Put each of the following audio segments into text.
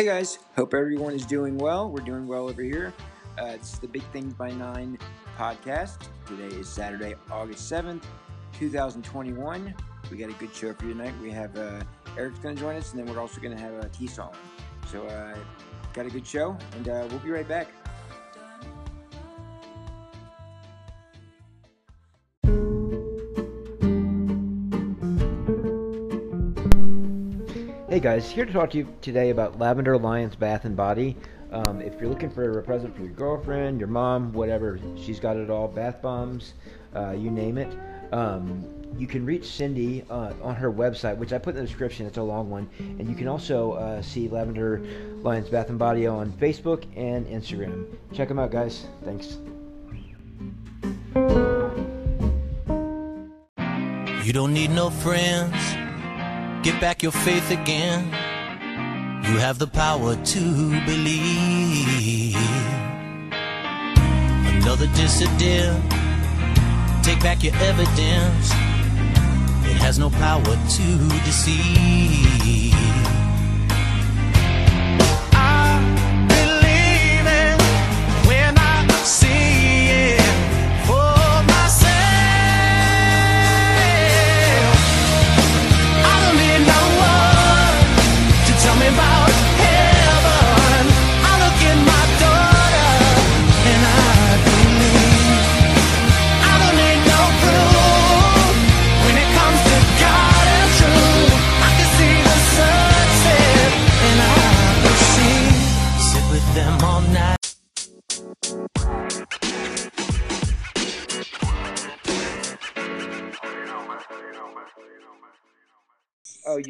Hey guys, hope everyone is doing well. We're doing well over here. Uh, it's the Big Things by Nine podcast. Today is Saturday, August 7th, 2021. We got a good show for you tonight. We have uh, Eric's going to join us, and then we're also going to have uh, Tisa on. So, uh, got a good show, and uh, we'll be right back. Hey guys, here to talk to you today about Lavender Lion's Bath and Body. Um, if you're looking for a present for your girlfriend, your mom, whatever, she's got it all. Bath bombs, uh, you name it. Um, you can reach Cindy uh, on her website, which I put in the description. It's a long one, and you can also uh, see Lavender Lion's Bath and Body on Facebook and Instagram. Check them out, guys. Thanks. You don't need no friends. Get back your faith again. You have the power to believe. Another dissident. Take back your evidence. It has no power to deceive.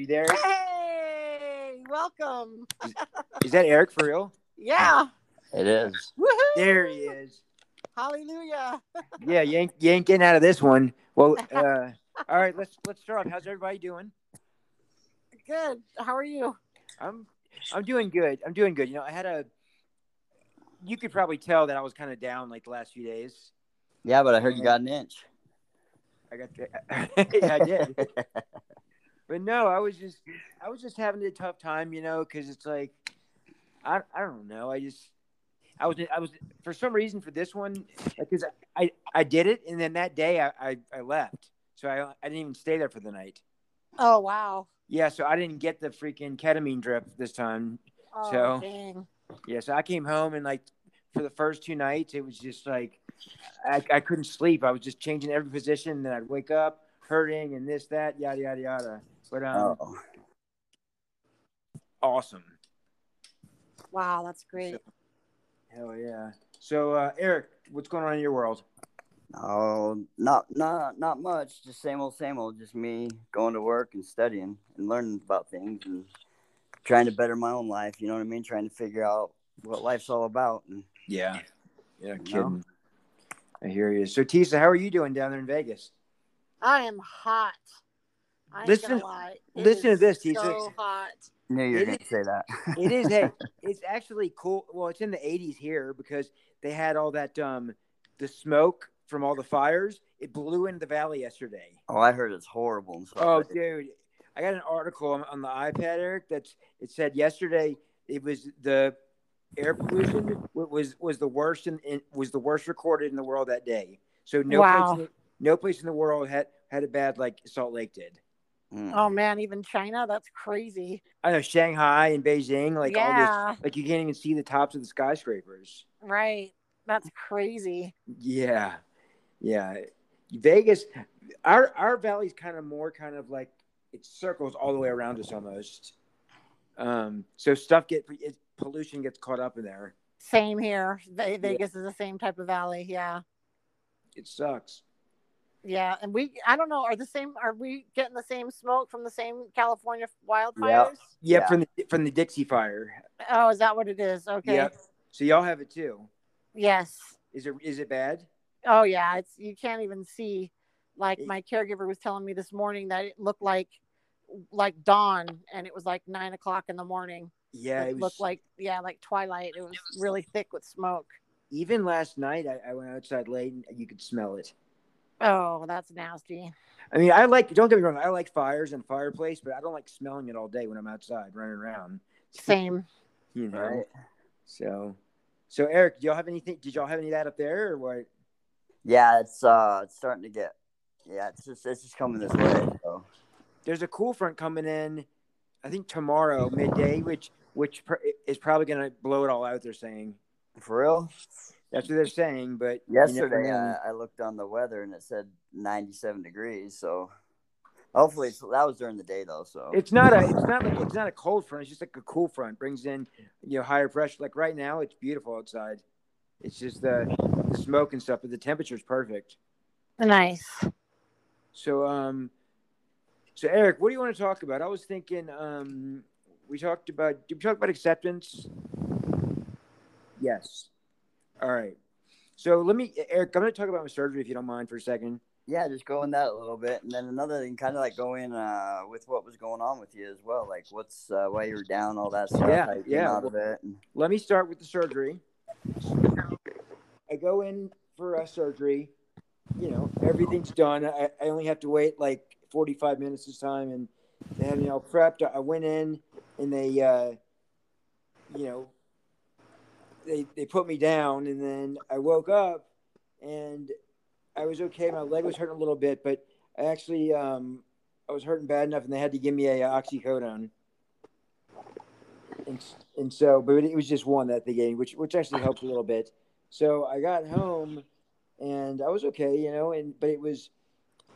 You there? Hey, welcome. Is that Eric for real? Yeah. It is. Woohoo. There he is. Hallelujah. Yeah, you ain't, you ain't getting out of this one. Well, uh, all right, let's let's start off. How's everybody doing? Good. How are you? I'm I'm doing good. I'm doing good. You know, I had a. You could probably tell that I was kind of down like the last few days. Yeah, but I heard you got an inch. I got the, yeah, I did. but no, I was just I was just having a tough time, you know, because it's like I I don't know. I just I was I was for some reason for this one because I I did it and then that day I I, I left, so I I didn't even stay there for the night. Oh, wow. Yeah, so I didn't get the freaking ketamine drip this time. Oh, So- dang. Yeah, so I came home and like for the first two nights, it was just like I, I couldn't sleep. I was just changing every position, and then I'd wake up hurting and this, that, yada, yada, yada. But um, Oh, awesome. Wow, that's great. Hell yeah. So uh, Eric, what's going on in your world? oh, not not not much. Just same old, same old. Just me going to work and studying and learning about things and trying to better my own life. You know what I mean? Trying to figure out what life's all about. And Yeah. Yeah, No. kidding. I hear you. So Tisa, how are you doing down there in Vegas? I am hot. I Listen- gonna lie. Listen to this, Tisa. So hot. No, you were It going to say that. It is. hey, it's actually cool. Well, it's in the 80s here because they had all that um the smoke from all the fires. It blew into the valley yesterday. oh, I heard it's horrible. And. Oh, dude, I got an article on, on the iPad, Eric. That's it said yesterday. It was the air pollution was was the worst and in was the worst recorded in the world that day. So no Wow. place in, no place in the world had had it bad like Salt Lake did. Mm. Oh, man. Even China? That's crazy. I know Shanghai and Beijing, like all this, like you can't even see the tops of the skyscrapers. Right. That's crazy. Yeah, yeah. Vegas, our our valley's kind of more kind of like it circles all the way around us almost. Um, so stuff get it, pollution gets caught up in there. Same here. Ve- Vegas is the same type of valley. Yeah. It sucks. Yeah. And we, I don't know, are the same, are we getting the same smoke from the same California wildfires? Yeah, Yeah. from the from the Dixie fire. Oh, is that what it is? Okay. Yep. So y'all have it too. Yes. Is it is it bad? Oh yeah, it's you can't even see. Like It- my caregiver was telling me this morning that it looked like like dawn, and it was like nine o'clock in the morning. Yeah, it, it was looked like yeah, like twilight. It was really thick with smoke. even last night. I, I went outside late and you could smell it. Oh, that's nasty. I mean, I like don't get me wrong. I like fires and fireplace, but I don't like smelling it all day when I'm outside running around. Same. You know. Right. So, so Eric, do y'all have anything? Did y'all have any of that up there, or what? Yeah, it's uh, it's starting to get. Yeah, it's just it's just coming this way. So There's a cool front coming in. I think tomorrow midday, which which pr- is probably going to blow it all out. They're saying for real. That's what they're saying, but you Yesterday, know. I, I looked on the weather and it said 97 degrees. So hopefully, it's, that was during the day though. So It's not a it's not like it's not a cold front. It's just like a cool front. Brings in you know higher pressure. Like right now, it's beautiful outside. It's just the, the smoke and stuff, but the temperature's perfect. Nice. So um, so Eric, what do you want to talk about? I was thinking um, we talked about did we talk about acceptance? Yes. All right. So let me, Eric. I'm going to talk about my surgery if you don't mind for a second. yeah, just go in that a little bit, and then another thing, kind of like go in uh, with what was going on with you as well, like what's uh, why you were down, all that stuff, Yeah, yeah. out of it. Let me start with the surgery. I go in for a surgery. You know, everything's done. I, I only have to wait like 45 minutes this time, and they had me all prepped. I went in, and they, uh, you know, they they put me down, and then I woke up, and I was okay. My leg was hurting a little bit, but I actually um, I was hurting bad enough, and they had to give me a, uh, oxycodone. And, and so, but it was just one that they gave, which which actually helped a little bit. So I got home, and I was okay, you know. And but it was,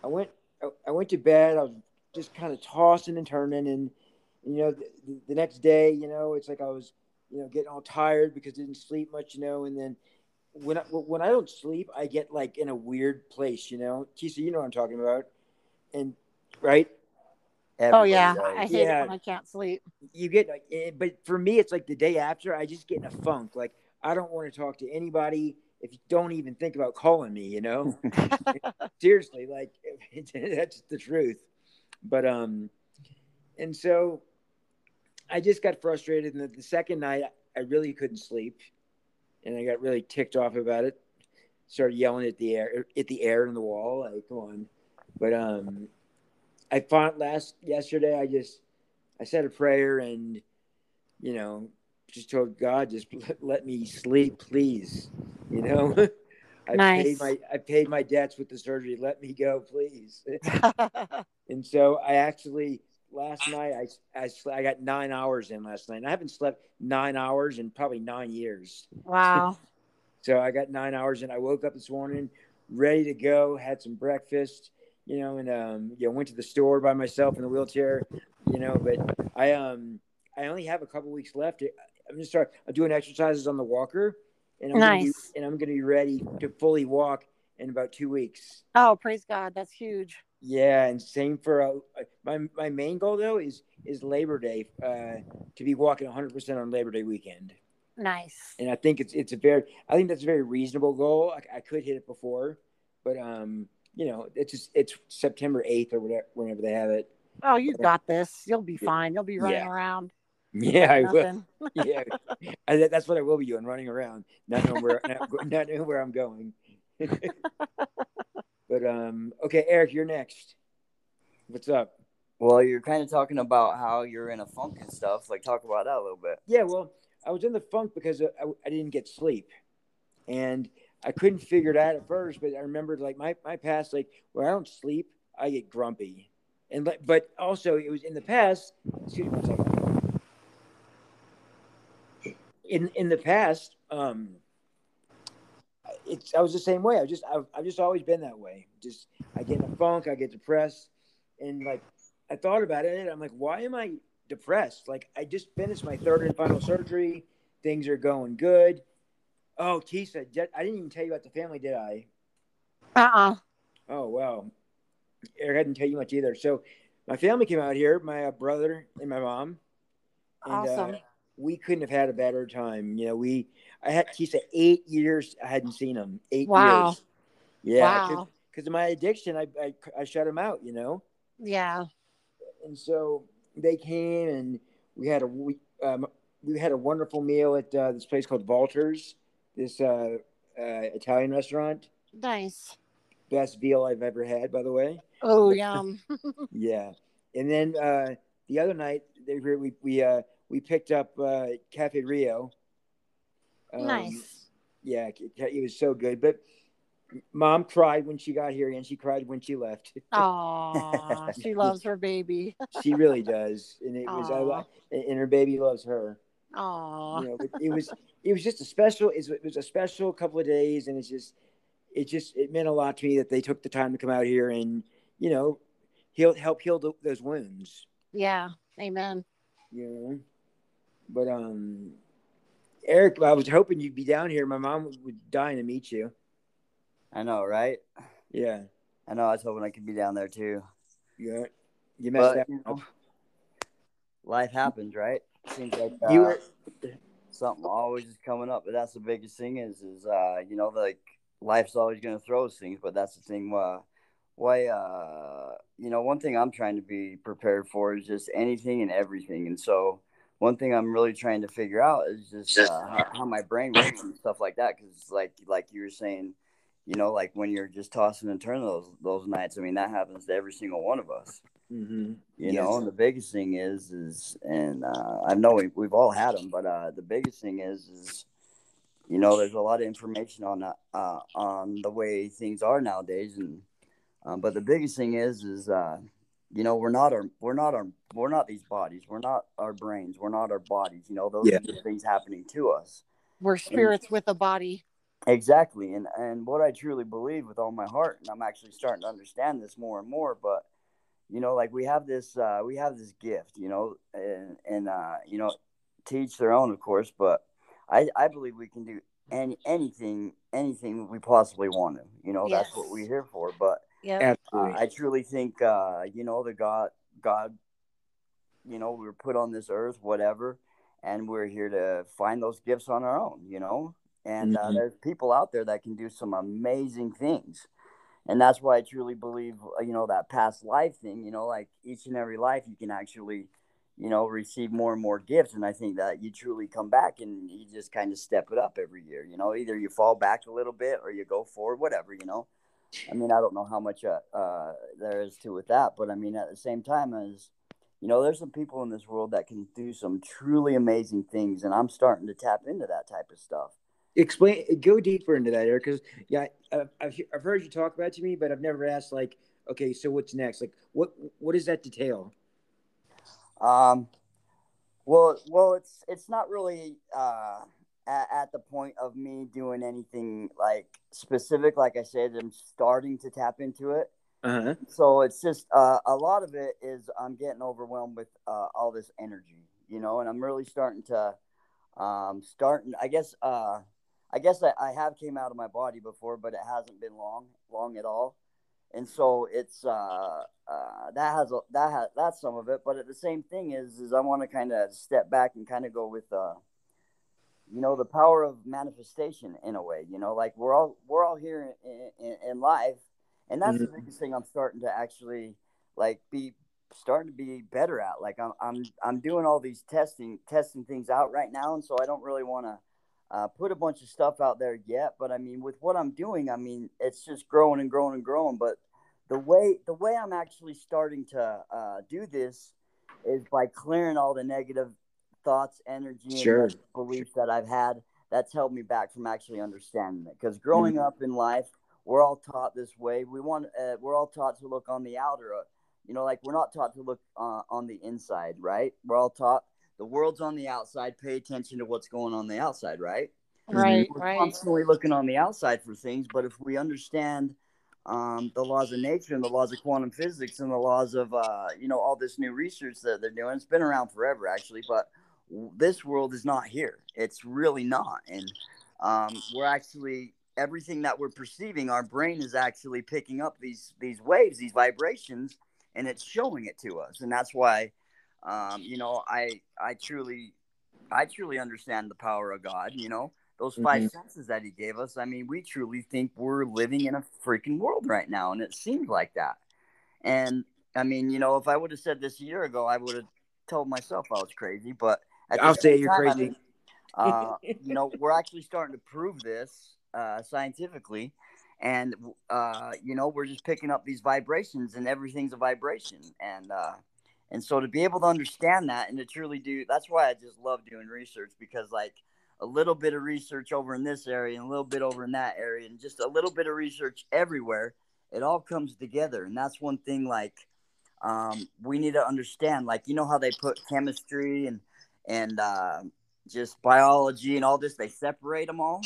I went I, I went to bed. I was just kind of tossing and turning, and you know, the, the next day, you know, it's like I was, you know, getting all tired because I didn't sleep much, you know. And then when I, when I don't sleep, I get like in a weird place, you know. Tisa, you know what I'm talking about, and right Oh yeah. I hate Yeah. it when I can't sleep. you get like, eh, but for me it's like the day after i just get in a funk like i don't want to talk to anybody if you don't even think about calling me you know seriously like that's the truth but um and so i just got frustrated and the, the second night i really couldn't sleep and i got really ticked off about it. Started yelling at the air at the air in the wall like come on. But um i found last yesterday i just i said a prayer and you know just told god just let, let me sleep please you know? I Nice. paid my i paid my debts with the surgery. Let me go please. And so I actually last night I I, I got nine hours in last night. And I haven't slept nine hours in probably nine years. wow. So I got nine hours and I woke up this morning ready to go. Had some breakfast, you know, and um, you know went to the store by myself in the wheelchair, you know. But I um I only have a couple weeks left. I'm gonna start. I'm doing exercises on the walker, and I'm gonna be, Nice. and I'm gonna be ready to fully walk in about two weeks. Oh, praise God. That's huge. Yeah, and same for uh, my my main goal though is is Labor Day uh, to be walking 100 percent on Labor Day weekend, Nice. and I think it's it's a very I think that's a very reasonable goal. I, I could hit it before, but um, you know, it's just, it's September 8th or whatever whenever they have it. Oh, you've got this. You'll be fine. You'll be running Yeah. around. Yeah, I will. Yeah, I, that's what I will be doing, running around, not knowing where not, not knowing where I'm going. but um, okay, Eric, you're next. What's up? Well, you're kind of talking about how you're in a funk and stuff. Like, talk about that a little bit. Yeah, well, I was in the funk because I, I didn't get sleep, and I couldn't figure it out at first. But I remembered like my my past, like where I don't sleep, I get grumpy, and like, but also it was in the past. Excuse me. In in the past, um, it's I was the same way. I just I've, I've just always been that way. Just I get in a funk, I get depressed, and like I thought about it, and I'm like, why am I depressed? Like I just finished my third and final surgery. Things are going good. Oh, Tisa, I didn't even tell you about the family, did I? Uh uh Oh wow, Eric I didn't tell you much either. So my family came out here, my uh, brother and my mom. And, Awesome. Uh, we couldn't have had a better time. You know, we I had he said eight years. I hadn't seen him eight Wow. years. Yeah, wow. because of my addiction, I, I I shut him out. You know. Yeah. and so they came and we had a we, um, we had a wonderful meal at uh, this place called Walters, this uh, uh, Italian restaurant. Nice. Best veal I've ever had, by the way. Oh, yum. Yeah, and then uh, the other night they were, we we uh, we picked up uh, Cafe Rio. Um, nice. Yeah, it it was so good. But mom cried when she got here, and she cried when she left. Aw, she loves her baby. she really does, and it was, I, Aw. and her baby loves her. Aw. You know, it was, it was just a special. It was, a special couple of days, and it's just, it just, it meant a lot to me that they took the time to come out here and, you know, heal, help heal th those wounds. Yeah. Amen. You know, but um, Eric, I was hoping you'd be down here. My mom was dying to meet you. I know, right? Yeah, I know. I was hoping I could be down there too. yeah, you messed But up. life happens, right? Seems like uh, You were, something always is coming up. But that's the biggest thing is is uh, you know like life's always going to throw us things. But that's the thing. Uh, why uh, you know one thing I'm trying to be prepared for is just anything and everything. And so one thing I'm really trying to figure out is just uh, how, how my brain works and stuff like that. Because like like you were saying. You know, like when you're just tossing and turning those those nights. I mean, that happens to every single one of us hmm you know and the biggest thing is is and uh, i know we, we've all had them but uh, the biggest thing is is you know there's a lot of information on that uh, on the way things are nowadays and um, but the biggest thing is is uh, you know we're not our we're not our we're not these bodies we're not our brains we're not our bodies you know those Yeah. are just things happening to us We're spirits with a body. Exactly, and and what I truly believe with all my heart, and I'm actually starting to understand this more and more. But you know, like we have this, uh, we have this gift, you know, and and uh, you know, teach their own, of course. But I I believe we can do any anything anything we possibly want to. You know, that's what we're here for. But Yeah. uh. I truly think, uh, you know, the God, God, you know, we were put on this earth, whatever, and we're here to find those gifts on our own, you know. And uh, Mhm. there's people out there that can do some amazing things, and that's why I truly believe, uh, you know, that past life thing. You know, like each and every life, you can actually, you know, receive more and more gifts, and I think that you truly come back and you just kind of step it up every year. You know, either you fall back a little bit or you go forward, whatever. You know. I mean, I don't know how much uh, uh, there is to with that, but I mean, at the same time, as you know, there's some people in this world that can do some truly amazing things, and I'm starting to tap into that type of stuff. Explain, go deeper into that, Eric, because yeah, I've, I've heard you talk about it to me, but I've never asked like, okay, so what's next? Like, what what does that detail? Um, well, well, it's it's not really uh, at, at the point of me doing anything like specific. Like I said, I'm starting to tap into it. Uh huh. so it's just uh, a lot of it is I'm getting overwhelmed with uh, all this energy, you know, and I'm really starting to um, starting. I guess uh, I guess I, I have came out of my body before, but it hasn't been long, long at all, and so it's uh, uh, that has a, that has that's some of it. But at the same thing is is I want to kind of step back and kind of go with uh, you know the power of manifestation in a way. You know, like we're all we're all here in, in, in life and that's the Mhm. biggest thing I'm starting to actually like be starting to be better at. Like I'm I'm I'm doing all these testing testing things out right now, and so I don't really want to uh, put a bunch of stuff out there yet. But I mean, with what I'm doing, I mean, it's just growing and growing and growing. But the way the way I'm actually starting to uh, do this is by clearing all the negative thoughts, energy, Sure. negative beliefs that I've had. That's held me back from actually understanding it. Because growing up in life, we're all taught this way. We want uh, we're all taught to look on the outer, uh, you know, like we're not taught to look uh, on the inside, right? We're all taught the world's on the outside. Pay attention to what's going on the outside, right? Right. We're Right. constantly looking on the outside for things, but if we understand um, the laws of nature and the laws of quantum physics and the laws of uh, you know all this new research that they're doing, it's been around forever actually, but w- this world is not here. It's really not, and um, we're actually everything that we're perceiving. Our brain is actually picking up these these waves, these vibrations, and it's showing it to us, and that's why um, you know I I truly I truly understand the power of God. You know those 5 Mhm. senses that He gave us. I mean, we truly think we're living in a freaking world right now, and it seems like that. And I mean, you know, if I would have said this a year ago, I would have told myself I was crazy. But I'll say you're time, crazy. uh, you know, we're actually starting to prove this uh, scientifically, and uh, you know, we're just picking up these vibrations, and everything's a vibration, and uh, And so to be able to understand that and to truly do that's why I just love doing research because like a little bit of research over in this area and a little bit over in that area and just a little bit of research everywhere, it all comes together. And that's one thing like um, we need to understand like you know how they put chemistry and and uh, just biology and all this they separate them all.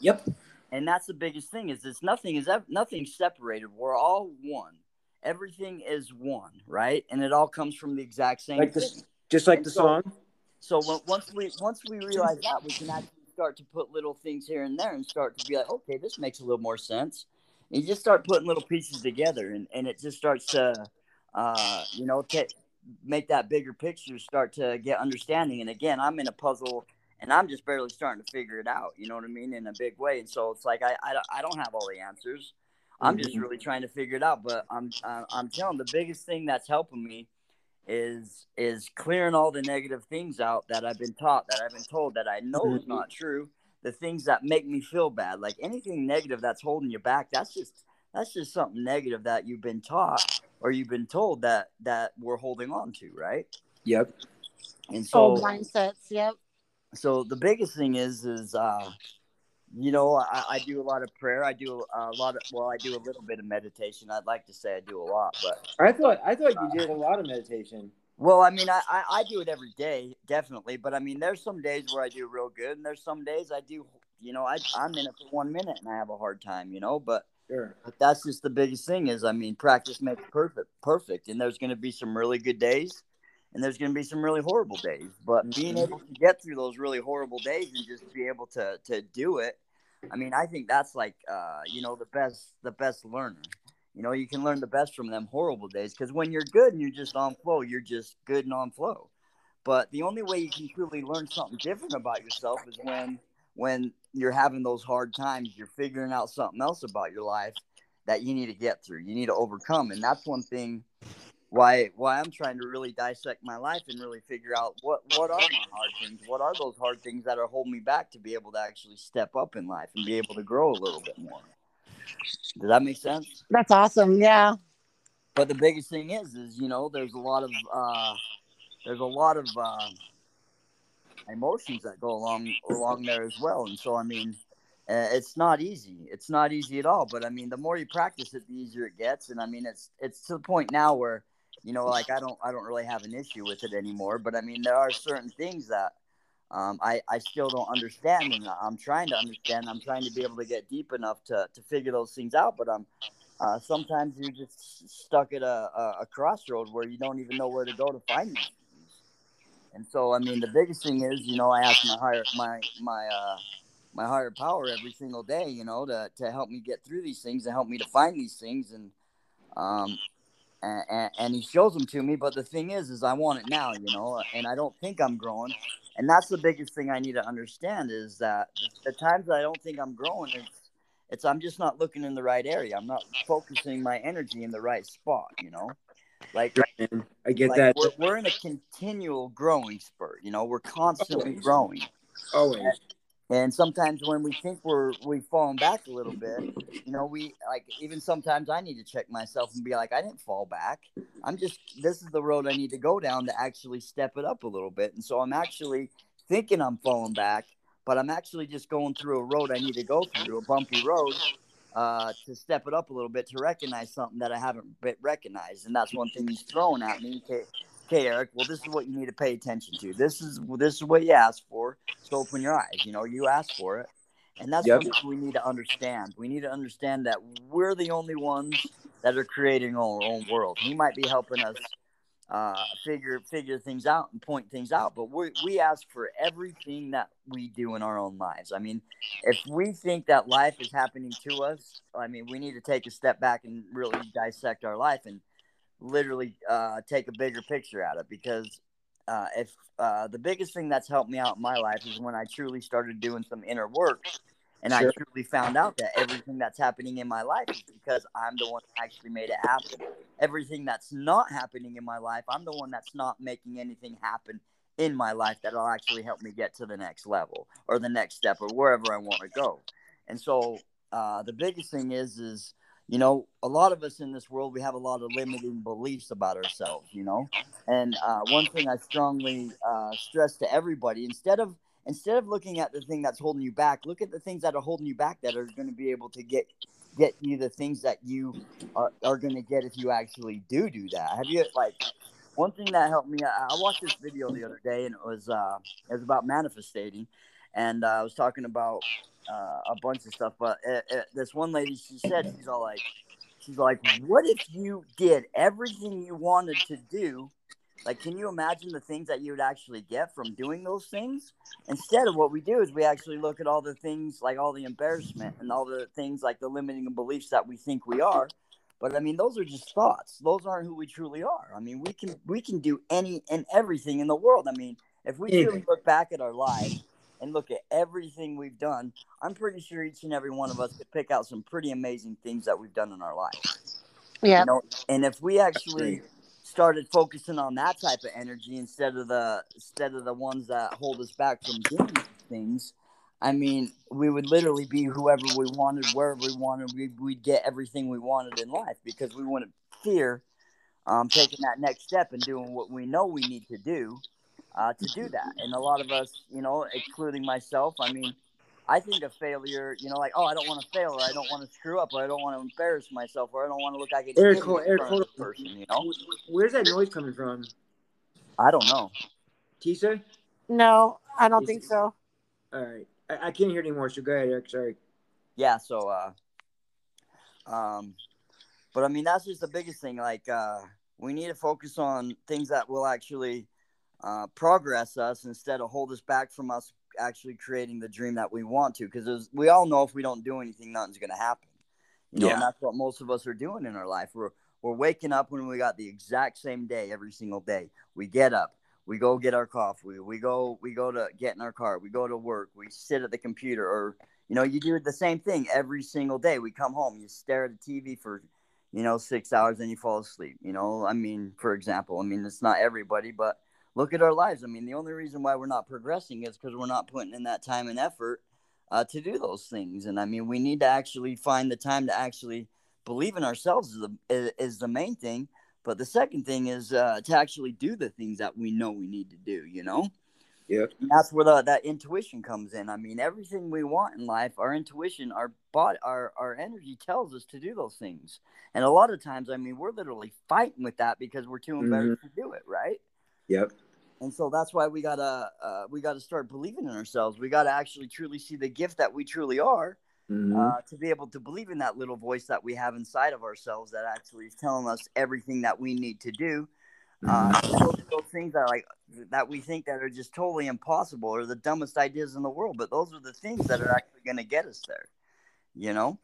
Yep. and that's the biggest thing is it's nothing is nothing separated. We're all one. Everything is one right? And it all comes from the exact same Like this, just like And the so- song. so when, once we once we realize that we can actually start to put little things here and there and start to be like okay this makes a little more sense. And you just start putting little pieces together and, and it just starts to uh, you know ta make that bigger picture start to get understanding and again i'm in a puzzle and i'm just barely starting to figure it out you know what i mean in a big way and so it's like i i, don't- I don't have all the answers i'm just Mhm. really trying to figure it out but i'm uh, i'm telling the biggest thing that's helping me is is clearing all the negative things out that I've been taught, that I've been told, that I know is Mhm. not true. The things that make me feel bad, like anything negative that's holding you back, that's just that's just something negative that you've been taught or you've been told that that we're holding on to, right? Yep. And so Old mindsets. Yep. so the biggest thing is is uh you know I, I do a lot of prayer i do a lot of well i do a little bit of meditation i'd like to say i do a lot but I thought I thought you did a lot of meditation. Well, I mean, I, I, I do it every day, definitely. But I mean, there's some days where I do real good, and there's some days I do, you know, I, I'm in it for one minute and I have a hard time, you know. But, Sure. but that's just the biggest thing is, I mean, practice makes perfect, perfect. And there's going to be some really good days, and there's going to be some really horrible days. But being able to get through those really horrible days and just be able to to do it, I mean, I think that's like, uh, you know, the best the best learner. You know, you can learn the best from them horrible days because when you're good and you're just on flow, you're just good and on flow. But the only way you can truly learn something different about yourself is when when you're having those hard times, you're figuring out something else about your life that you need to get through. You need to overcome, and that's one thing why why I'm trying to really dissect my life and really figure out what what are my hard things, what are those hard things that are holding me back to be able to actually step up in life and be able to grow a little bit more. Does that make sense? That's awesome. Yeah. but the biggest thing is is you know there's a lot of uh there's a lot of uh emotions that go along along there as well. And so i mean uh, it's not easy. It's not easy at all. But i mean the more you practice it the easier it gets. And i mean it's it's to the point now where you know like i don't i don't really have an issue with it anymore. But i mean there are certain things that um, I, I still don't understand. And i'm trying to understand. I'm trying to be able to get deep enough to, to figure those things out. But i'm uh, sometimes you're just stuck at a, a, a crossroad where you don't even know where to go to find these. And so, I mean, the biggest thing is, you know, I ask my higher my my uh, my higher power every single day, you know, to, to help me get through these things, to help me to find these things, and um, and, and he shows them to me. But the thing is, is I want it now, you know, and I don't think I'm growing, and that's the biggest thing I need to understand is that the times that I don't think I'm growing, it's it's I'm just not looking in the right area. I'm not focusing my energy in the right spot, you know. Like, And I get like that we're, we're in a continual growing spurt, you know. We're constantly Always. growing, always. and sometimes when we think we're we've fallen back a little bit, you know, we like even sometimes I need to check myself and be like, I didn't fall back. I'm just this is the road I need to go down to actually step it up a little bit, and so I'm actually thinking I'm falling back, but I'm actually just going through a road I need to go through, a bumpy road, uh, to step it up a little bit to recognize something that I haven't recognized, and that's one thing he's throwing at me. Okay, okay, Eric. Well, this is what you need to pay attention to. This is this is what you asked for. So open your eyes. You know, you asked for it, and that's Yep. what we need to understand. We need to understand that we're the only ones that are creating our own world. He might be helping us uh, figure figure things out and point things out, but we we ask for everything that we do in our own lives. I mean, if we think that life is happening to us, I mean, we need to take a step back and really dissect our life and literally uh, take a bigger picture at it. Because uh, if uh, the biggest thing that's helped me out in my life is when I truly started doing some inner work, and Sure. I truly found out that everything that's happening in my life is because I'm the one that actually made it happen. Everything that's not happening in my life, I'm the one that's not making anything happen in my life that'll actually help me get to the next level or the next step or wherever I want to go. And so uh, the biggest thing is is you know, a lot of us in this world, we have a lot of limiting beliefs about ourselves, you know. And uh, one thing I strongly uh, stress to everybody, instead of instead of looking at the thing that's holding you back, look at the things that are holding you back that are going to be able to get get you the things that you are, are going to get if you actually do do that. Have you like one thing that helped me? I, I watched this video the other day, and it was uh, it was about manifesting, and uh, I was talking about uh, a bunch of stuff. But uh, uh, this one lady, she said, she's all like, she's like, what if you did everything you wanted to do? Like, can you imagine the things that you would actually get from doing those things? Instead of what we do is we actually look at all the things, like all the embarrassment and all the things, like the limiting beliefs that we think we are. But I mean, those are just thoughts. Those aren't who we truly are. I mean, we can we can do any and everything in the world. I mean, if we really mm. look back at our lives and look at everything we've done, I'm pretty sure each and every one of us could pick out some pretty amazing things that we've done in our life. Yeah. You know, and if we actually started focusing on that type of energy instead of the instead of the ones that hold us back from doing things, I mean, we would literally be whoever we wanted, wherever we wanted. We, we'd get everything we wanted in life because we wouldn't fear um, taking that next step and doing what we know we need to do uh, to do that. And a lot of us, you know, including myself, I mean, I think of failure, you know, like, oh, I don't want to fail, or I don't want to screw up, or I don't want to embarrass myself, or I don't want to look like an Eric, idiot hold- in front of this person, you know? Where's that noise coming from? I don't know. Tisa? No, I don't Is think so. All right. I, I can't hear anymore, so go ahead, Eric. Sorry. yeah so uh um but i mean that's just the biggest thing like uh we need to focus on things that will actually uh progress us instead of hold us back from us actually creating the dream that we want to because we all know if we don't do anything nothing's going to happen you know and that's what most of us are doing in our life we're we're waking up when we got the exact same day every single day we get up we go get our coffee we go we go to get in our car we go to work we sit at the computer or you know, you do the same thing every single day. We come home, you stare at the TV for, you know, six hours and you fall asleep. You know, I mean, for example, I mean, it's not everybody, but look at our lives. I mean, the only reason why we're not progressing is because we're not putting in that time and effort uh, to do those things. And I mean, we need to actually find the time to actually believe in ourselves is the, is, the main thing. But the second thing is uh, to actually do the things that we know we need to do, you know? Yep. And that's where the, that intuition comes in. I mean, everything we want in life, our intuition, our body, our, our energy tells us to do those things. And a lot of times, I mean, we're literally fighting with that because we're too embarrassed to do it, right? Yep. And so that's why we gotta uh, we gotta start believing in ourselves. We gotta actually truly see the gift that we truly are Mhm. uh, to be able to believe in that little voice that we have inside of ourselves that actually is telling us everything that we need to do. Uh, those, those things that like that we think that are just totally impossible or the dumbest ideas in the world, but those are the things that are actually going to get us there. You know,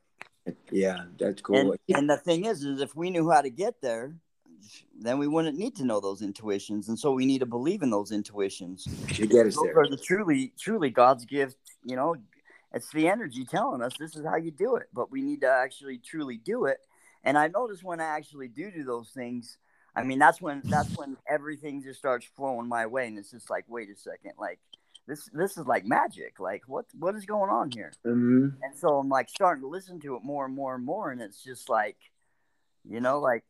yeah, that's cool. and and the thing is, is if we knew how to get there, then we wouldn't need to know those intuitions, and so we need to believe in those intuitions. You get us Those there. are the truly, truly God's gift. You know, it's the energy telling us this is how you do it, but we need to actually truly do it. And I notice when I actually do do those things, I mean that's when that's when everything just starts flowing my way, and it's just like, wait a second, like this this is like magic. Like what what is going on here? hmm And so I'm like starting to listen to it more and more and more, and it's just like, you know, like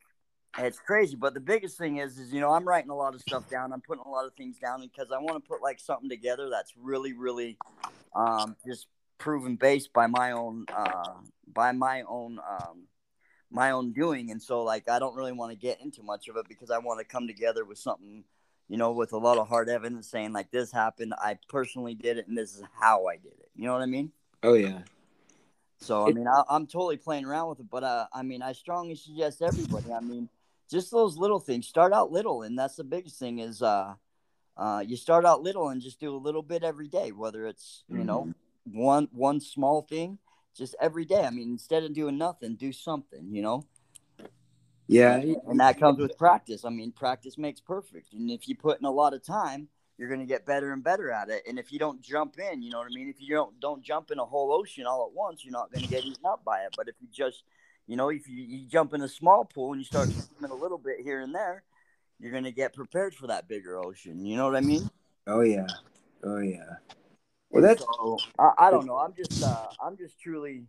it's crazy. But the biggest thing is, is you know, I'm writing a lot of stuff down. I'm putting a lot of things down because I want to put like something together that's really, really, um, just proven based by my own, uh, by my own, um, my own doing. And so like I don't really want to get into much of it because I want to come together with something. You know, with a lot of hard evidence saying like this happened, I personally did it, and this is how I did it. You know what I mean? Oh yeah. So I mean, I, I'm totally playing around with it, but uh, I mean, I strongly suggest everybody. I mean, just those little things. Start out little, and that's the biggest thing. Is uh, uh, you start out little and just do a little bit every day. Whether it's you know one one small thing, just every day. I mean, instead of doing nothing, do something. You know, Yeah. and that comes with practice. I mean, practice makes perfect, and if you put in a lot of time. You're gonna get better and better at it, and if you don't jump in, you know what I mean. If you don't don't jump in a whole ocean all at once, you're not gonna get eaten up by it. But if you just you know, if you, you jump in a small pool and you start swimming a little bit here and there, you're gonna get prepared for that bigger ocean. You know what I mean? Oh yeah. Oh yeah. Well, that's so I, I don't know. I'm just uh, I'm just truly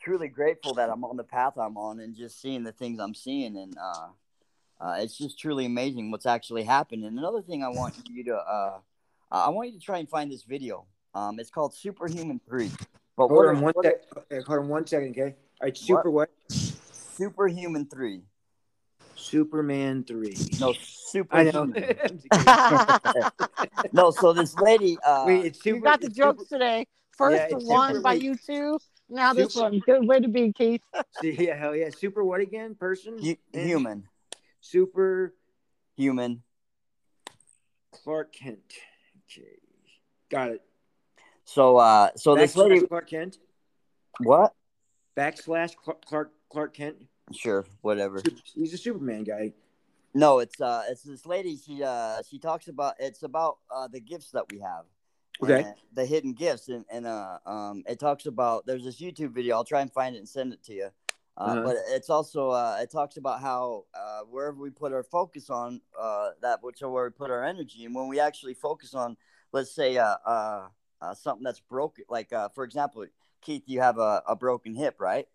truly grateful that I'm on the path I'm on and just seeing the things I'm seeing, and uh, uh, it's just truly amazing what's actually happened. And another thing I want you to, uh, I want you to try and find this video. Um, it's called Superhuman Three. But Hold on one sec. Hold on one second, okay? All right, Super what? Superhuman Three. Superman three. No, I know. Superhuman. no, so this lady. Uh, Wait, it's super. you got the it's jokes Super, today. First Yeah, one super- by you two. Now this one. Good way to be, Keith. yeah, hell yeah. Super what again? Person? hu- Eh, human, Super human. Clark Kent. Okay. Got it. So, uh, so this Backslash lady. Clark Kent. What? Backslash Clark Clark, Clark Kent. Sure, whatever. He's a Superman guy. No, it's uh, it's this lady. She uh, she talks about it's about uh the gifts that we have. Okay. the hidden gifts, and and uh, um, it talks about. There's this YouTube video. I'll try and find it and send it to you. Uh, Uh-huh. But it's also uh, it talks about how uh, wherever we put our focus on, uh, that which are where we put our energy, and when we actually focus on, let's say, uh, uh, uh something that's broken, like uh, for example, Keith, you have a, a broken hip, right?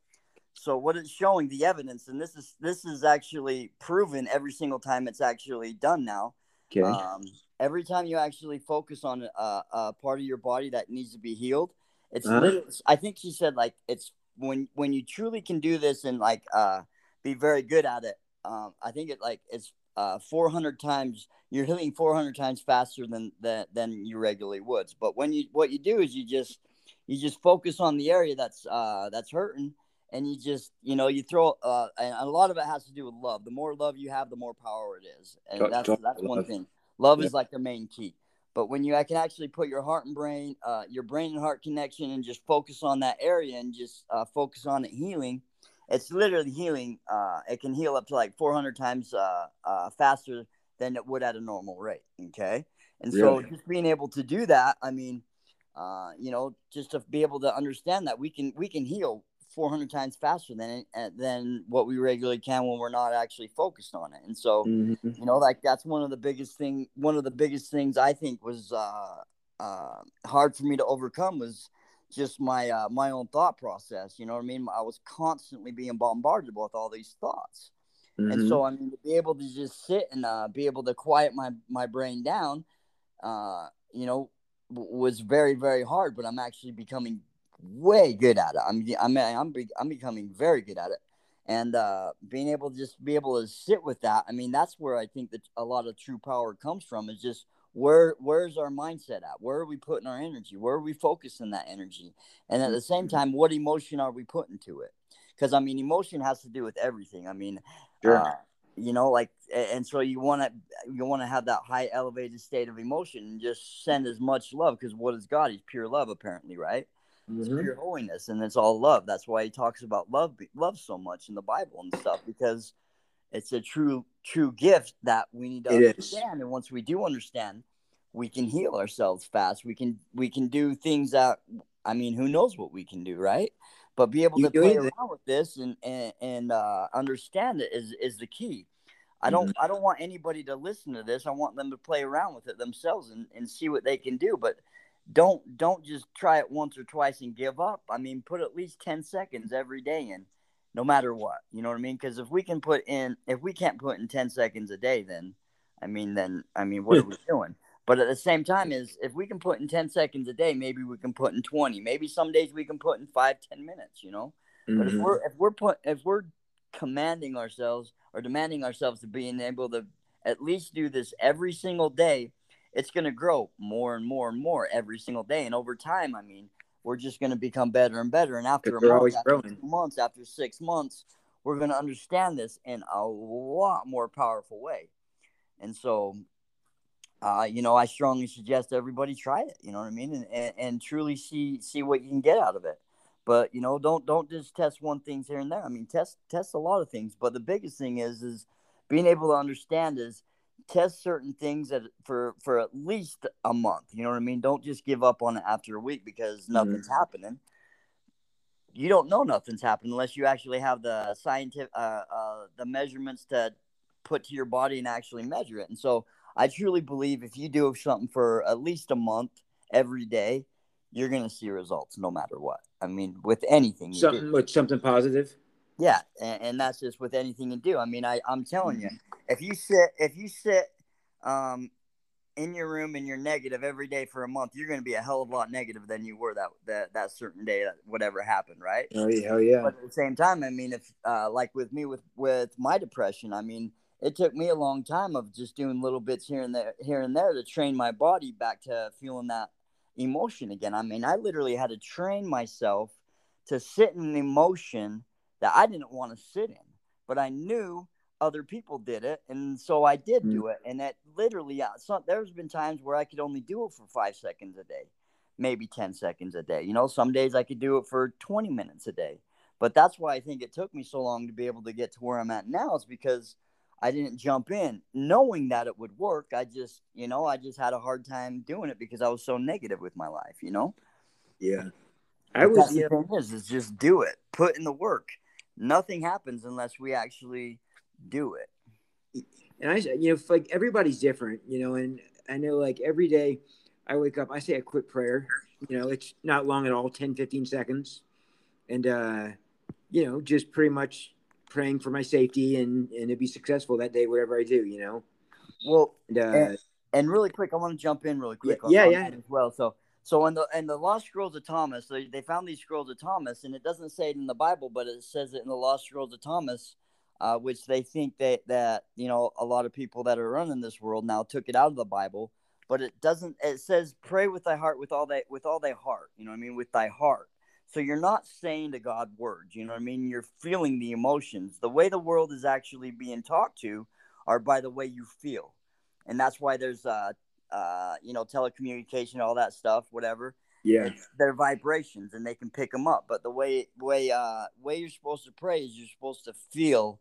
So what it's showing the evidence, and this is this is actually proven every single time it's actually done now. Okay. Um, every time you actually focus on a, a part of your body that needs to be healed, it's Uh-huh. I think she said like it's when when you truly can do this and like uh be very good at it. Um, I think it like it's uh 400 times you're healing 400 times faster than than than you regularly would. But when you what you do is you just you just focus on the area that's uh that's hurting and you just you know you throw uh and a lot of it has to do with love. The more love you have the more power it is. And Talk- that's talk that's one love. thing. Love Yeah. is like the main key. But when you I can actually put your heart and brain uh your brain and heart connection and just focus on that area and just uh, focus on it healing it's literally healing uh it can heal up to like 400 times uh, uh faster than it would at a normal rate okay? And so just being able to do that i mean uh, you know, just to be able to understand that we can we can heal 400 times faster than uh, than what we regularly can when we're not actually focused on it. And so, Mhm. you know, like that's one of the biggest thing. One of the biggest things I think was uh, uh, hard for me to overcome was just my uh, my own thought process. You know what I mean? I was constantly being bombarded with all these thoughts. And Mhm. so, I mean, to be able to just sit and uh, be able to quiet my, my brain down, uh, you know, was very, very hard, but I'm actually becoming way good at it. I'm, I'm, I'm, be, I'm becoming very good at it. And uh, being able to just be able to sit with that, I mean, that's where I think that a lot of true power comes from is just where where's our mindset at? Where are we putting our energy? Where are we focusing that energy? And at the same time, what emotion are we putting to it? Because I mean, emotion has to do with everything. I mean, Sure. uh, you know, like, and so you want to you want to have that high elevated state of emotion and just send as much love because what is God? He's pure love, apparently, right? It's Mhm. pure holiness, and it's all love. That's why he talks about love, love so much in the Bible and stuff because it's a true, true gift that we need to It is. understand. And once we do understand, we can heal ourselves fast. We can, we can do things that, I mean, who knows what we can do, right? But be able You to play around with this and and, and uh, understand it is is the key. I don't I don't want anybody to listen to this. I want them to play around with it themselves and, and see what they can do. But don't don't just try it once or twice and give up. I mean, put at least ten seconds every day in, no matter what. You know what I mean? Because if we can put in, if we can't put in ten seconds a day, then I mean, then I mean, what are we doing? But at the same time, is if we can put in ten seconds a day, maybe we can put in twenty. Maybe some days we can put in five, ten minutes. You know. But if Mhm. we're if we're put if we're commanding ourselves or demanding ourselves to being able to at least do this every single day, it's going to grow more and more and more every single day. And over time, I mean, we're just going to become better and better. And after a month, after growing. two months, after six months, we're going to understand this in a lot more powerful way. And so, uh, you know, I strongly suggest everybody try it. You know what I mean, and, and and truly see see what you can get out of it. But you know, don't don't just test one things here and there. I mean, test test a lot of things. But the biggest thing is is being able to understand is test certain things at, for for at least a month. You know what I mean? Don't just give up on it after a week because nothing's happening. You don't know nothing's happening unless you actually have the scientific uh, uh, the measurements to put to your body and actually measure it. And so I truly believe if you do something for at least a month every day, you're going to see results no matter what. I mean, with anything you do. Something with something positive. Yeah, and, and that's just with anything you do. I mean, I I'm telling you, if you sit if you sit um in your room and you're negative every day for a month, you're going to be a hell of a lot negative than you were that that that certain day that whatever happened, right? Oh yeah, hell yeah. But at the same time, I mean, if uh, like with me with with my depression, I mean, it took me a long time of just doing little bits here and there, here and there to train my body back to feeling that emotion again. I mean, I literally had to train myself to sit in an emotion that I didn't want to sit in, but I knew other people did it, and so I did Mm. do it. And that literally, uh, so, there's been times where I could only do it for five seconds a day, maybe ten seconds a day. You know, some days I could do it for twenty minutes a day. But that's why I think it took me so long to be able to get to where I'm at now. Is because I didn't jump in knowing that it would work. I just, you know, I just had a hard time doing it because I was so negative with my life. You know. Yeah. I But was that's you the thing is, is just do it. Put in the work. Nothing happens unless we actually do it. and I you know like everybody's different, you know, and I know like every day I wake up, I say a quick prayer. You know, it's not long at all, 10, 15 seconds. And uh, you know, just pretty much praying for my safety and and to be successful that day, whatever I do, you know. Well, And uh And- and really quick, I want to jump in really quick. on- yeah, on yeah. that as well. So, so in the in the Lost Scrolls of Thomas, they, they found these scrolls of Thomas, and it doesn't say it in the Bible, but it says it in the Lost Scrolls of Thomas, uh, which they think that that you know a lot of people that are running this world now took it out of the Bible, but it doesn't. It says pray with thy heart with all that with all thy heart. You know what I mean? With thy heart. So you're not saying to God words. You know what I mean? You're feeling the emotions. The way the world is actually being talked to are by the way you feel and that's why there's uh uh you know telecommunication all that stuff whatever yeah. it's their vibrations and they can pick them up but the way way uh way you're supposed to pray is you're supposed to feel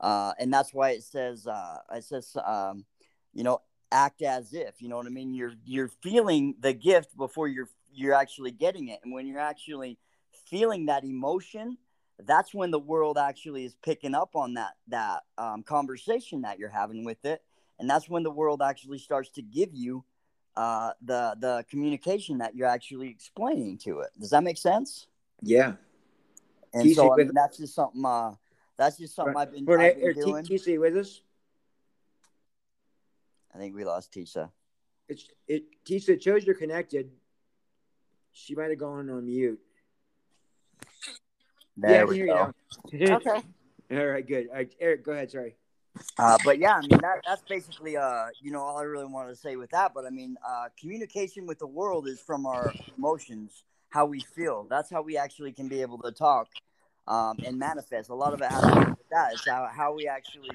uh and that's why it says uh it says um you know act as if you know what i mean you're you're feeling the gift before you're you're actually getting it and when you're actually feeling that emotion that's when the world actually is picking up on that that um, conversation that you're having with it and that's when the world actually starts to give you uh, the the communication that you're actually explaining to it. Does that make sense? Yeah. And Keisha, so I with- mean, that's just something. Uh, that's just something I've been, For- I've been doing. You with us? I think we lost Tisa. It's it Tisa it shows you're connected. She might have gone on mute. There yeah, we hear go. you. Okay. All right, good. All right, Eric, go ahead. Sorry. Uh, but yeah, I mean that that's basically uh you know all I really wanted to say with that. But I mean, uh, communication with the world is from our emotions, how we feel. That's how we actually can be able to talk um, and manifest. A lot of it has to do with that. It's how how we actually.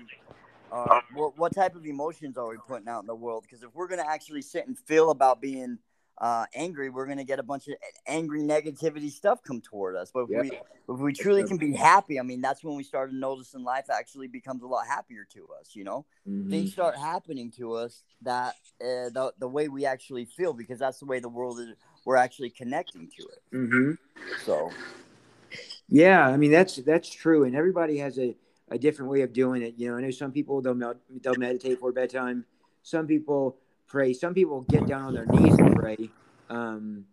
Uh, what, what type of emotions are we putting out in the world? Because if we're going to actually sit and feel about being uh, angry, we're going to get a bunch of angry negativity stuff come toward us. But if Yeah. we if we truly can be happy, I mean, that's when we start to notice noticing life actually becomes a lot happier to us. You know, Mhm. things start happening to us that uh, the the way we actually feel because that's the way the world is. We're actually connecting to it. Mhm. So Yeah, I mean that's that's true, and everybody has a, a different way of doing it. You know, I know some people they'll they'll meditate for bedtime. Some people pray. Some people get down on their knees and pray. Um,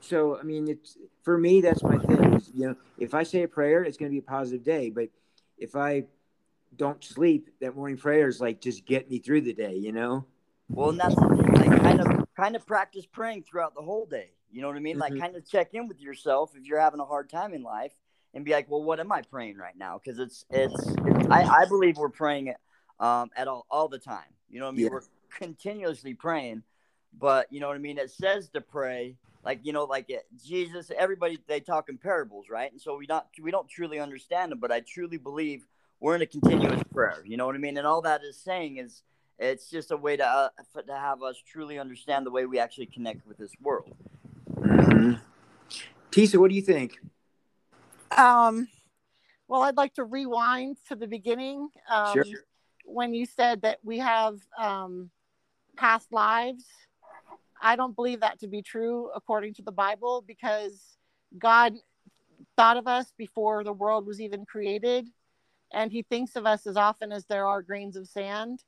so I mean, it's for me that's my thing. Is, you know, if I say a prayer, it's going to be a positive day. But if I don't sleep, that morning prayer is like just get me through the day. You know. well, and that's like kind of kind of practice praying throughout the whole day. You know what I mean? Like Mhm. kind of check in with yourself if you're having a hard time in life and be like, well, what am I praying right now? Because it's, it's it's I I believe we're praying it um at all all the time. You know what I mean? Yeah. We're continuously praying, but you know what I mean. It says to pray. Like you know, like it, Jesus, everybody they talk in parables, right? And so we not we don't truly understand them, but I truly believe we're in a continuous prayer. You know what I mean? And all that is saying is it's just a way to uh, to have us truly understand the way we actually connect with this world. Mhm. Tisa, what do you think? Um, well, I'd like to rewind to the beginning. Um, Sure. When you said that we have um, past lives, I don't believe that to be true according to the Bible because God thought of us before the world was even created, and He thinks of us as often as there are grains of sand.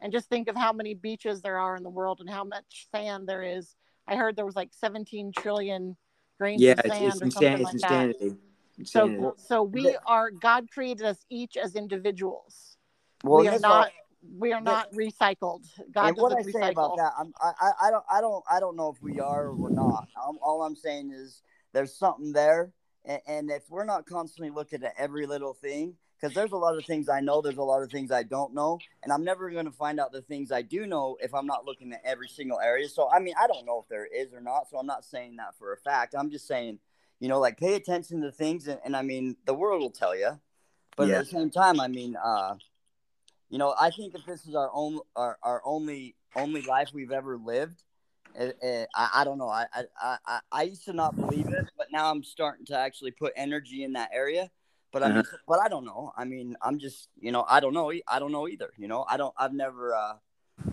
And just think of how many beaches there are in the world and how much sand there is. I heard there was like 17 trillion grains Yeah, of it's, sand it's, or something insan- like that. insanity. Insanity. So, so we are. God created us each as individuals. Well, we are this not. All- We are this- not recycled. God and what I doesn't say recycle. about that, I'm, I, I, I don't, I don't, I don't know if we are or we're not. Um all I'm saying is there's something there, and, and if we're not constantly looking at every little thing, because there's a lot of things I know, there's a lot of things I don't know, and I'm never going to find out the things I do know if I'm not looking at every single area. So I mean, I don't know if there is or not. So I'm not saying that for a fact. I'm just saying, you know, like pay attention to things, and, and I mean, the world will tell you. But Yeah. at the same time, I mean, uh, you know, I think if this is our own our, our only only life we've ever lived, it, it, I, I don't know. I, I I I used to not believe it, but now I'm starting to actually put energy in that area. But I mean, but I don't know. I mean, I'm just you know, I don't know. I don't know either. You know, I don't. I've never uh,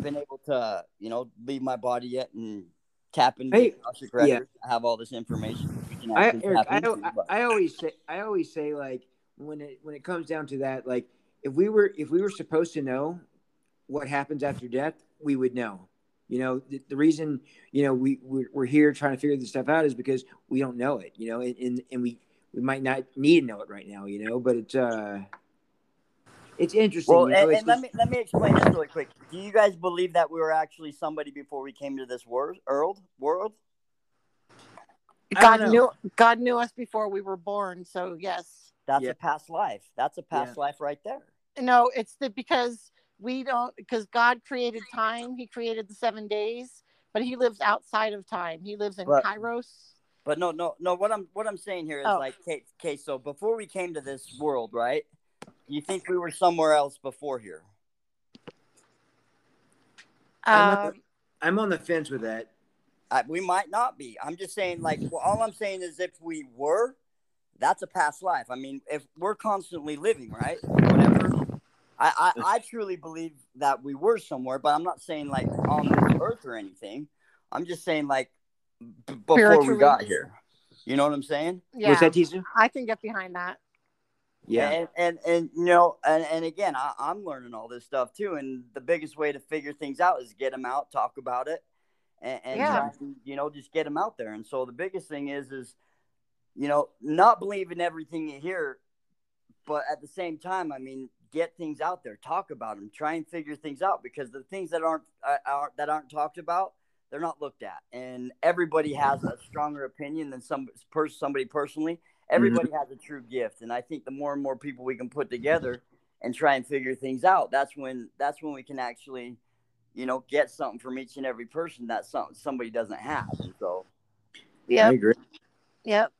been able to you know leave my body yet and tap into Hey, the Akashic yeah. records. have all this information. I, Eric, I, into, I, I always say I always say like when it when it comes down to that like if we were if we were supposed to know what happens after death we would know you know the, the reason you know we we're, we're here trying to figure this stuff out is because we don't know it you know and, and and we we might not need to know it right now you know but it's uh it's interesting Well, you know, and, it's and let me let me explain this really quick. Do you guys believe that we were actually somebody before we came to this world? World? World? God knew. God knew us before we were born. So yes. That's Yeah. a past life. That's a past Yeah. life right there. No, it's the because we don't because God created time. He created the seven days, but He lives outside of time. He lives in But- Kairos. But no, no, no. What I'm what I'm saying here is Oh. like, okay, okay. So before we came to this world, right? You think we were somewhere else before here? I'm not- Um, i'm on the fence with that I, we might not be. I'm just saying, like, well, all I'm saying is if we were, that's a past life. I mean, if we're constantly living, right? Whatever. I, I, I truly believe that we were somewhere, but I'm not saying like on this earth or anything. I'm just saying like b- before we got here. You know what I'm saying? yeah, what's that Tisa I can get behind that. yeah And and, and you know, and, and again, I, I'm learning all this stuff too. And the biggest way to figure things out is get them out, talk about it, and, and Yeah. and, you know, just get them out there. And so the biggest thing is, is you know, not believe in everything you hear, but at the same time, I mean, get things out there, talk about them, try and figure things out because the things that aren't uh, aren't that aren't talked about, they're not looked at, and everybody has a stronger opinion than some person, somebody personally. Everybody has a true gift, and I think the more and more people we can put together and try and figure things out, that's when that's when we can actually, you know, get something from each and every person that some somebody doesn't have. And so, i agree yep.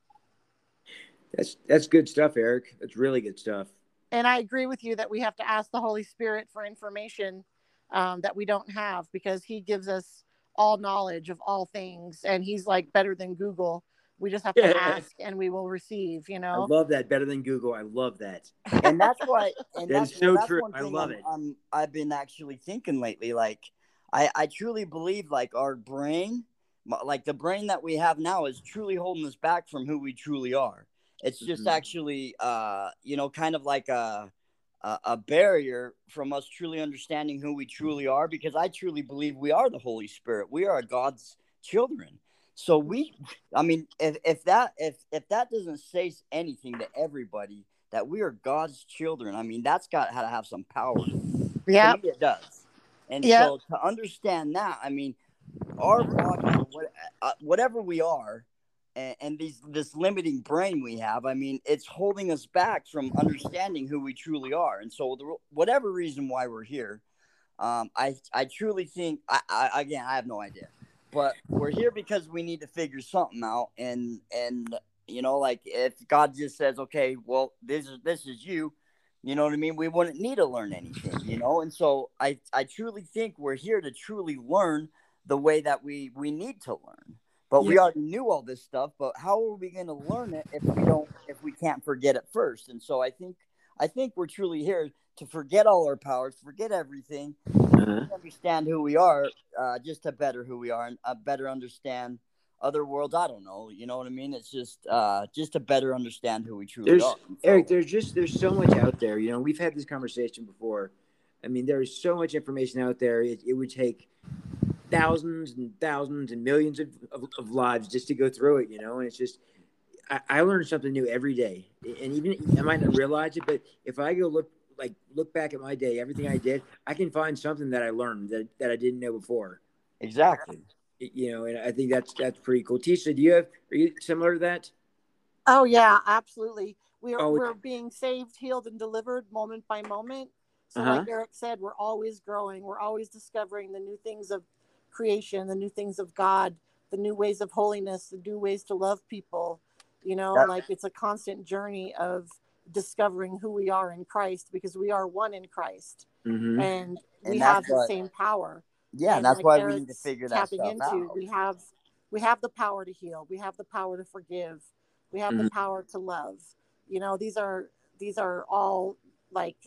That's that's good stuff eric that's really good stuff And I agree with you that we have to ask the Holy Spirit for information um, that we don't have because He gives us all knowledge of all things, and He's like better than Google. We just have to Yeah. ask, and we will receive. You know, i love that better than google i love that and that's why, and That that's, so that's true. I love I'm, it. I'm, I've been actually thinking lately. Like, I, I truly believe like our brain, like the brain that we have now, is truly holding us back from who we truly are. It's just Mhm. actually, uh, you know, kind of like a, a a barrier from us truly understanding who we truly are. Because I truly believe we are the Holy Spirit. We are God's children. So we, I mean, if, if that if if that doesn't say anything to everybody that we are God's children, I mean, that's got to have some power. Yeah. It does. And Yep. so to understand that, I mean, our body, or what, uh, whatever we are, and, these this limiting brain we have, I mean, it's holding us back from understanding who we truly are. And so, the, whatever reason why we're here, um, I I truly think, I, I again, I have no idea, but we're here because we need to figure something out. And and you know, like if God just says, okay, well, this is this is you, you know what I mean? We wouldn't need to learn anything, you know? And so I, I truly think we're here to truly learn the way that we, we need to learn. But we already knew all this stuff, but how are we going to learn it if we don't, if we can't forget it first? And so I think, I think we're truly here to forget all our powers, forget everything, Uh-huh. understand who we are, uh, just to better who we are and uh, better understand other worlds. I don't know, you know what I mean? It's just, uh, just to better understand who we truly There's are. So- Eric, there's just there's so much out there. You know, we've had this conversation before. I mean, there is so much information out there. It, it would take thousands and thousands and millions of, of, of lives just to go through it, you know. And it's just, I, I learn something new every day, and even I might not realize it, but if I go look like look back at my day, everything I did, I can find something that I learned that, that I didn't know before. Exactly. You know, and I think that's that's pretty cool. Tisa, do you have are you similar to that? Oh yeah, absolutely. We're Oh, we're being saved, healed, and delivered moment by moment. So Uh-huh. like Eric said, we're always growing. We're always discovering the new things of creation, the new things of God, the new ways of holiness, the new ways to love people. You know, That- like it's a constant journey of discovering who we are in Christ because we are one in Christ Mm-hmm. and we And have the what- same power Yeah, and that's like why we need to figure that tapping stuff into out. we have we have the power to heal we have the power to forgive we have the Mhm. power to love you know these are these are all like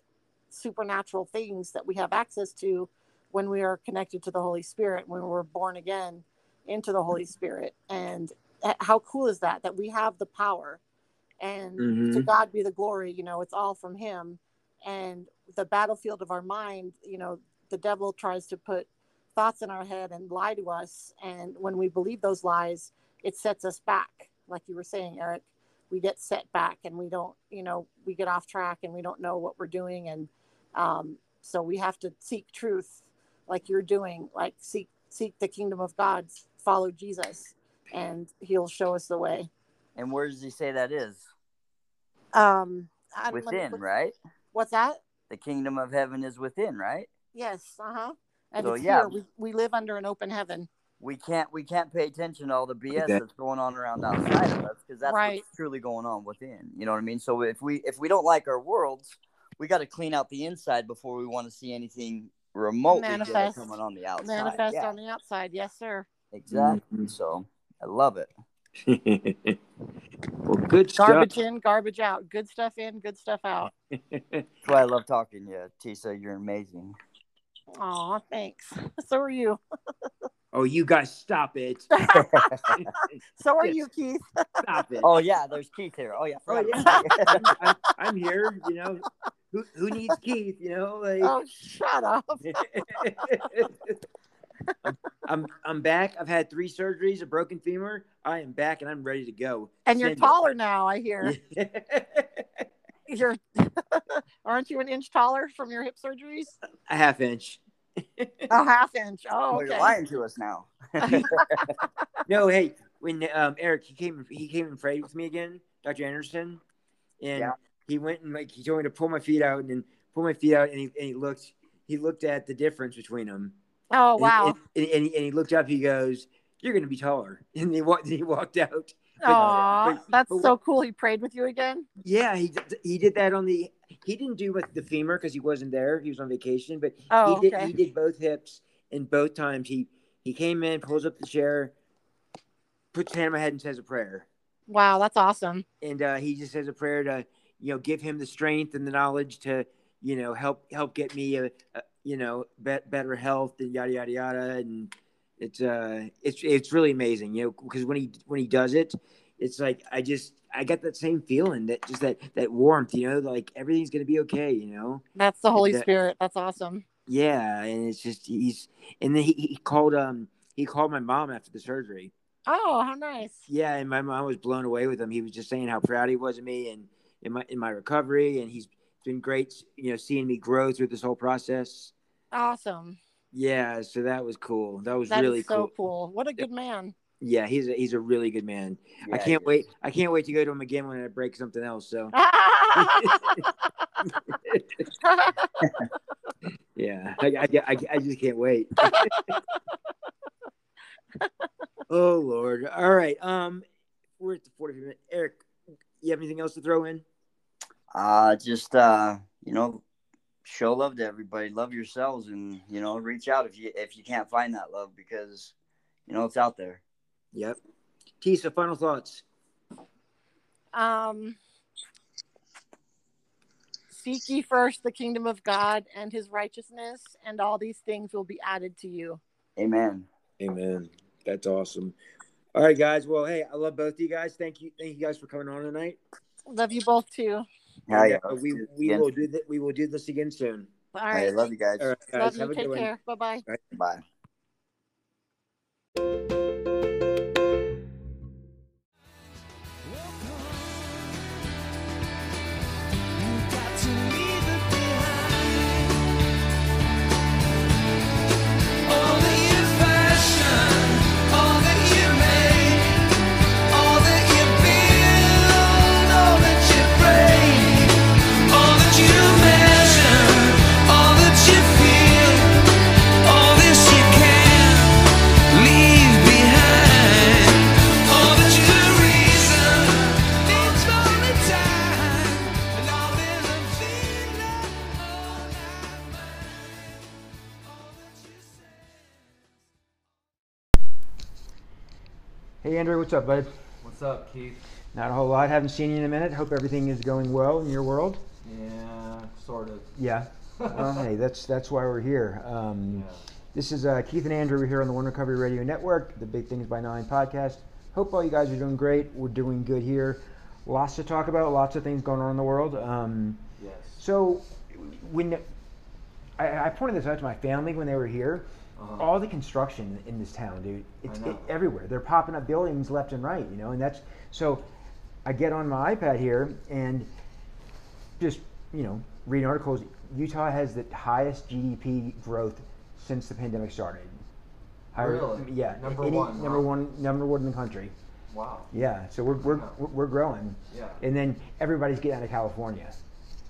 supernatural things that we have access to when we are connected to the holy spirit when we're born again into the holy spirit. And how cool is that that we have the power and to Mhm. god be the glory you know it's all from him. And the battlefield of our mind you know the devil tries to put thoughts in our head and lie to us. And when we believe those lies it sets us back. Like you were saying eric we get set back and we don't you know we get off track and we don't know what we're doing. And um, so we have to seek truth like you're doing like seek seek the kingdom of god follow jesus and he'll show us the way And where does he say that is? um I- let me Within, put- right? what's that The kingdom of heaven is within, right? yes uh-huh and So, it's yeah. here we, we live under an open heaven We can't we can't pay attention to all the BS Okay. that's going on around outside of us because that's Right. what's truly going on within. You know what I mean? So if we if we don't like our worlds, we got to clean out the inside before we want to see anything remotely good Manifest. coming on the outside. manifest yeah, on the outside yes sir exactly. Mhm. So I love it. well, good stuff. garbage in garbage out good stuff in good stuff out That's why I love talking to you, Tisa. You're amazing. Aw, thanks so are you oh, you guys, stop it! so are you keith Stop it! Oh yeah, there's Keith here. Oh yeah, Oh, yeah. I'm, I'm, I'm here. You know, who who needs Keith? You know, like. oh shut up I'm, I'm I'm back. I've had three surgeries, a broken femur. I am back and I'm ready to go. and you're Send it. taller now i hear you're aren't you an inch taller from your hip surgeries a half inch. a half inch oh okay you're lying to us now. No, hey, when um Eric he came he came and prayed with me again, Dr. Anderson, and Yeah. He went and like he told me to pull my feet out and then pull my feet out and he and he looked he looked at the difference between them. oh wow And, and, and, he, and he looked up. He goes, "You're going to be taller." And he walked. He walked out. But- that's but so cool he prayed with you again Yeah, he did- he did that on the. He didn't do with the femur because he wasn't there. He was on vacation, but oh he did. okay He did both hips, and both times he he came in, pulls up the chair, puts his hand on my head, and says a prayer. wow that's awesome And uh, he just says a prayer to you know give him the strength and the knowledge to you know help help get me a, a you know bet better health and yada yada yada. And it's uh it's it's really amazing you know because when he when he does it it's like i just i got that same feeling that just that that warmth you know like everything's gonna be okay you know? That's the holy that- spirit. That's awesome. Yeah and it's just he's and then he, he called um he called my mom after the surgery. Oh how nice. Yeah and my mom was blown away with him. He was just saying how proud he was of me and in my in my recovery and he's been great you know seeing me grow through this whole process. Awesome. Yeah so that was cool. That was That is really so cool. cool. What a good man. Yeah he's a, he's a really good man. I can't wait i can't wait to go to him again when i break something else so. Yeah i, I, I, I just can't wait. Oh lord. All right um we're at the 40 minute eric you have anything else to throw in Uh, just uh, you know, show love to everybody. Love yourselves, and you know, reach out if you if you can't find that love because you know it's out there. Yep. Tisa, final thoughts. um seek ye first the kingdom of god and his righteousness and all these things will be added to you Amen. Amen. That's awesome. All right, guys. Well, hey, I love both of you guys. Thank you. Thank you guys for coming on tonight. love you both too Hell And, yeah. uh, we we again. will do that. We will do this again soon. all Hey, right love you guys. All right, guys. love have you a take good one. care bye-bye Bye. What's up, bud? What's up, Keith? Not a whole lot. Haven't seen you in a minute. Hope everything is going well in your world. Yeah, sort of. Yeah. Well, hey, that's that's why we're here. Um, Yeah. This is uh, Keith and Andrew. We're here on the One Recovery Radio Network, the Big Things by Nine podcast. Hope all you guys are doing great. We're doing good here. Lots to talk about. Lots of things going on in the world. Um, Yes. so, when I, I pointed this out to my family when they were here, Uh-huh. all the construction in this town, dude, it's it, everywhere. They're popping up buildings left and right, you know, and that's so. I get on my iPad here and just you know reading articles. Utah has the highest GDP growth since the pandemic started. Really? Yeah. Number any- one, Number one. Number one in the country. Wow. Yeah. So we're we're we're, growing. Yeah. And then everybody's getting out of California.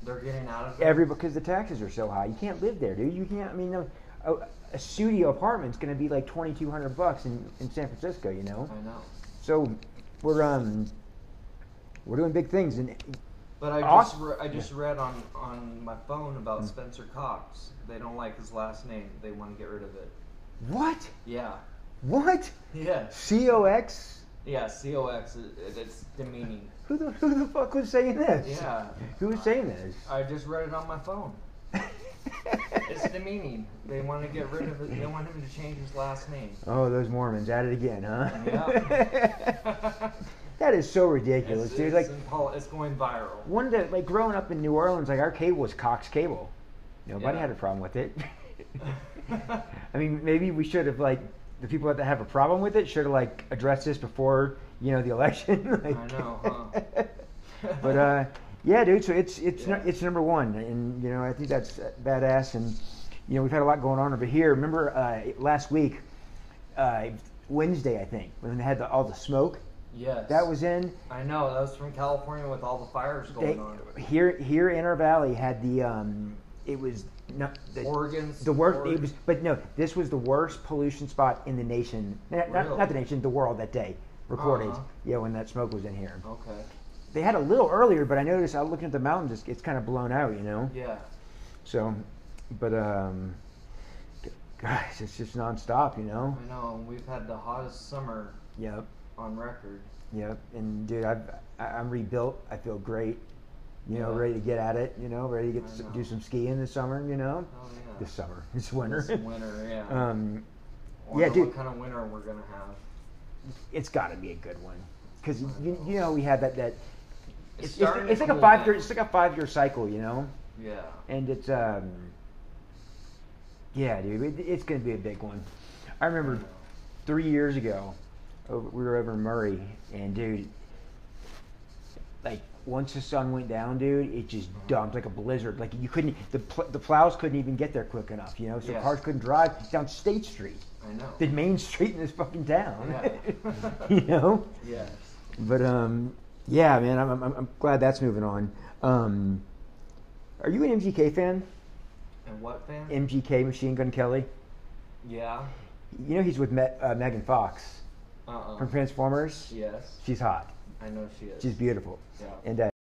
They're getting out of. Every because the taxes are so high, you can't live there, dude. You can't. I mean, a, a, studio apartment's going to be like twenty two hundred bucks in, in San Francisco. You know. I know. So we're um we're doing big things, and But I just Awesome. re- I just read on on my phone about Spencer Cox. They don't like his last name. They want to get rid of it. what Yeah. what Yeah. C O X? Yeah. C O X. It, it- it's demeaning. Who the who the fuck was saying this? Yeah. Who was saying this? I just read it on my phone. It's demeaning. They want to get rid of it. They want him to change his last name. oh, those Mormons at it again, huh? Yeah. that is so ridiculous, It's, dude. it's Like in it's going viral. one of the like growing up in New Orleans, like our cable was Cox Cable. Nobody Yeah. had a problem with it. I mean, maybe we should have like the people that have a problem with it should have like addressed this before you know the election. like, I know, huh? but uh, yeah, dude. So it's it's Yeah. it's number one, and you know I think that's badass. And you know we've had a lot going on over here. Remember uh, last week, uh, Wednesday I think when they had the, all the smoke yes. that was in. I know. That was from California with all the fires They, going on. here here in our valley had the um, it was not the, Oregon's the worst. It was, but no, this was the worst pollution spot in the nation. Not, not, Really? not the nation, the world that day. Recorded. Uh-huh. Yeah, when that smoke was in here. Okay. They had a little earlier, but I noticed I was looking at the mountains. It's, it's kind of blown out, you know. Yeah. So, but um, guys, it's just nonstop, you know. I know. We've had the hottest summer Yep, on record. yep. And dude, I've, I- I'm rebuilt. I feel great. You know, Yeah. ready to get at it. You know, ready to get know. do some skiing this summer. You know, Oh yeah. this summer, this winter. This winter, yeah. um, yeah, dude. What kind of winter we're gonna have? it's got to be a good one because you, you know we had that that It's it's, it's, like a five year it's like a five year cycle you know Yeah. and it's um yeah dude it, it's gonna be a big one i remember three years ago over, we were over in murray and dude like once the sun went down dude it just dumped like a blizzard like you couldn't the, pl- the plows couldn't even get there quick enough you know so Yeah. cars couldn't drive down state street I know. the main street in this fucking town Yeah. you know yes. but um, yeah, man, I'm, I'm, I'm glad that's moving on. Um, are you an MGK fan? And what fan? MGK, Machine Gun Kelly. yeah. You know he's with Me- uh, Megan Fox Uh. uh from Transformers. Yes. She's hot. I know she is. She's beautiful. Yeah. And uh,